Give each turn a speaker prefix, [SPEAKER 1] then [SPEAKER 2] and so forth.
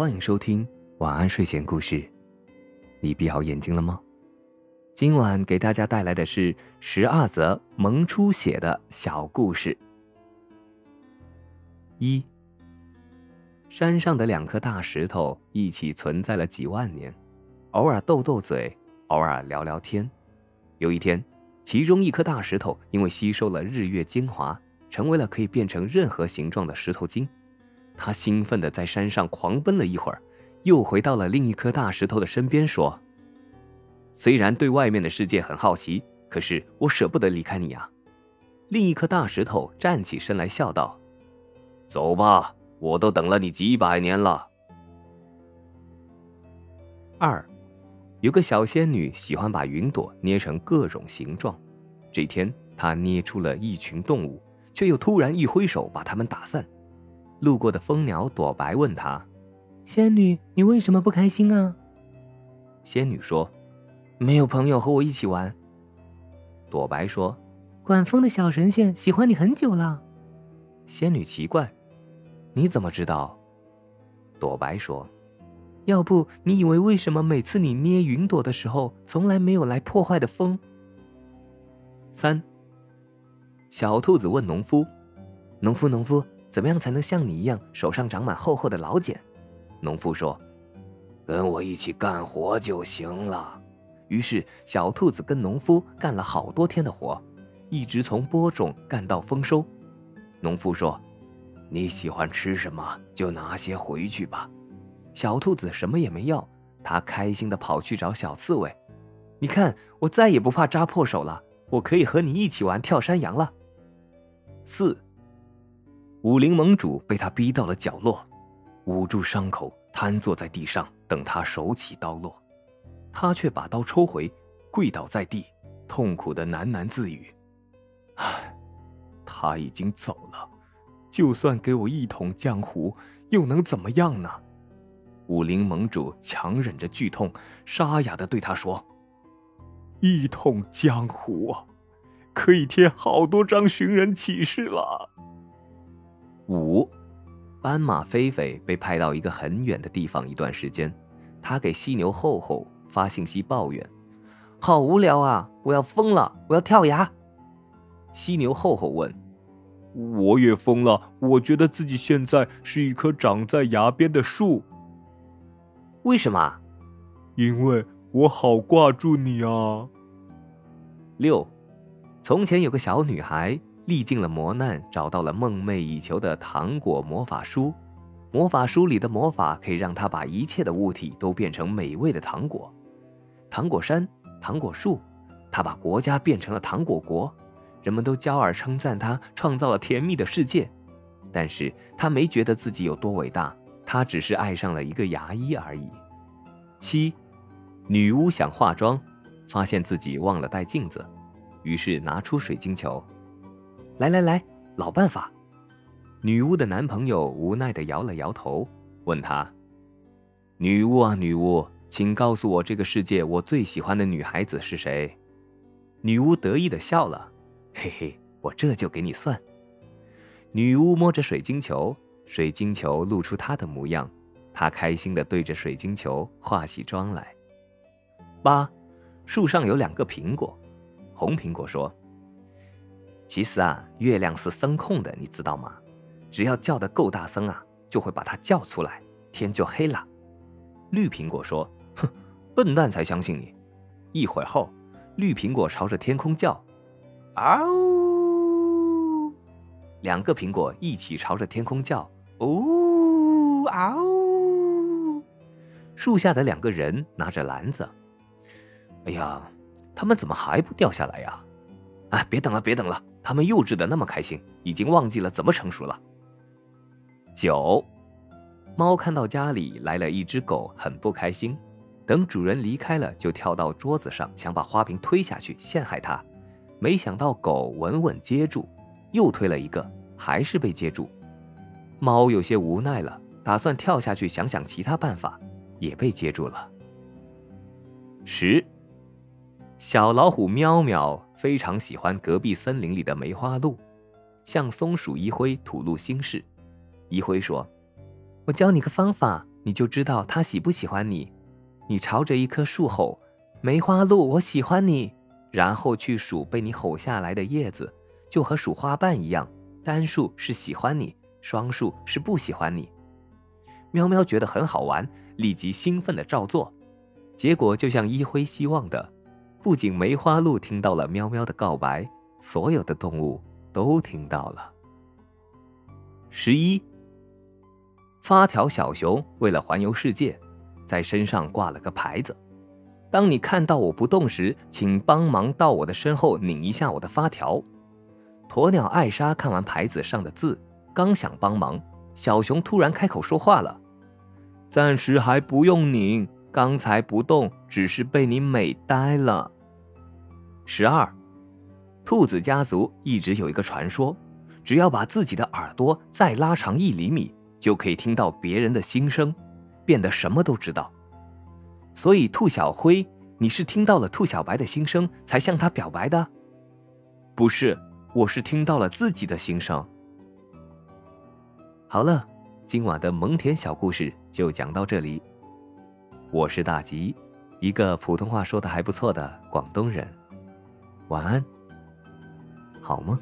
[SPEAKER 1] 欢迎收听晚安睡前故事。你闭好眼睛了吗？今晚给大家带来的是十二则萌出血的小故事。一，山上的两颗大石头一起存在了几万年，偶尔斗斗嘴，偶尔聊聊天。有一天，其中一颗大石头因为吸收了日月精华，成为了可以变成任何形状的石头精。他兴奋地在山上狂奔了一会儿，又回到了另一颗大石头的身边，说：“虽然对外面的世界很好奇，可是我舍不得离开你啊。”另一颗大石头站起身来，笑道：“走吧，我都等了你几百年了。”二，有个小仙女喜欢把云朵捏成各种形状。这天，她捏出了一群动物，却又突然一挥手把它们打散。路过的蜂鸟朵白问他：“
[SPEAKER 2] 仙女，你为什么不开心啊？”
[SPEAKER 1] 仙女说：“没有朋友和我一起玩。”朵白说：“
[SPEAKER 2] 管风的小神仙喜欢你很久了。”
[SPEAKER 1] 仙女奇怪：“你怎么知道？”朵白说：“
[SPEAKER 2] 要不你以为为什么每次你捏云朵的时候，从来没有来破坏的风？”
[SPEAKER 1] 三。小兔子问农夫：“
[SPEAKER 2] 农夫，农夫。”怎么样才能像你一样手上长满厚厚的老茧？
[SPEAKER 1] 农夫说：“跟我一起干活就行了。”于是小兔子跟农夫干了好多天的活，一直从播种干到丰收。农夫说：“你喜欢吃什么就拿些回去吧。”小兔子什么也没要，它开心的跑去找小刺猬：“
[SPEAKER 2] 你看，我再也不怕扎破手了，我可以和你一起玩跳山羊了。”
[SPEAKER 1] 四。武林盟主被他逼到了角落，捂住伤口，瘫坐在地上，等他手起刀落。他却把刀抽回，跪倒在地，痛苦的喃喃自语：“唉，他已经走了，就算给我一统江湖，又能怎么样呢？”武林盟主强忍着剧痛，沙哑的对他说：“一统江湖啊，可以贴好多张寻人启事了。”五，斑马菲菲被派到一个很远的地方一段时间，他给犀牛厚厚发信息抱怨：“
[SPEAKER 2] 好无聊啊，我要疯了，我要跳崖。”
[SPEAKER 1] 犀牛厚厚问：“我也疯了，我觉得自己现在是一棵长在崖边的树。
[SPEAKER 2] 为什么？
[SPEAKER 1] 因为我好挂住你啊。”六，从前有个小女孩。历尽了磨难，找到了梦寐以求的糖果魔法书。魔法书里的魔法可以让他把一切的物体都变成美味的糖果。糖果山，糖果树，他把国家变成了糖果国。人们都骄傲称赞他创造了甜蜜的世界。但是他没觉得自己有多伟大，他只是爱上了一个牙医而已。七，女巫想化妆，发现自己忘了带镜子，于是拿出水晶球。来来来，老办法。女巫的男朋友无奈的摇了摇头，问她：“女巫啊，女巫，请告诉我，这个世界我最喜欢的女孩子是谁？”女巫得意的笑了：“嘿嘿，我这就给你算。”女巫摸着水晶球，水晶球露出她的模样，她开心的对着水晶球化起妆来。八，树上有两个苹果，红苹果说。其实啊，月亮是声控的，你知道吗？只要叫的够大声啊，就会把它叫出来，天就黑了。绿苹果说：“哼，笨蛋才相信你。”一会儿后，绿苹果朝着天空叫：“嗷！”两个苹果一起朝着天空叫：“呜嗷！”树下的两个人拿着篮子，哎呀，他们怎么还不掉下来呀？啊，别等了，别等了。他们幼稚的那么开心，已经忘记了怎么成熟了。九，猫看到家里来了一只狗，很不开心。等主人离开了，就跳到桌子上，想把花瓶推下去陷害它。没想到狗稳稳接住，又推了一个，还是被接住。猫有些无奈了，打算跳下去想想其他办法，也被接住了。十。小老虎喵喵非常喜欢隔壁森林里的梅花鹿，向松鼠一辉吐露心事。一辉说：“
[SPEAKER 2] 我教你个方法，你就知道它喜不喜欢你。你朝着一棵树吼：“梅花鹿，我喜欢你。”然后去数被你吼下来的叶子，就和数花瓣一样，单数是喜欢你，双数是不喜欢你。喵喵觉得很好玩，立即兴奋的照做。结果就像一辉希望的，不仅梅花鹿听到了喵喵的告白，所有的动物都听到了。十一，发条小熊为了环游世界，在身上挂了个牌子：当你看到我不动时，请帮忙到我的身后拧一下我的发条。鸵鸟艾莎看完牌子上的字，刚想帮忙，小熊突然开口说话了：“暂时还不用拧，刚才不动只是被你美呆了。”十二，兔子家族一直有一个传说。只要把自己的耳朵再拉长一厘米，就可以听到别人的心声，变得什么都知道。所以，兔小灰，你是听到了兔小白的心声才向他表白的？不是，我是听到了自己的心声。好了，今晚的蒙恬小故事就讲到这里。我是大吉，一个普通话说的还不错的广东人。晚安，好梦。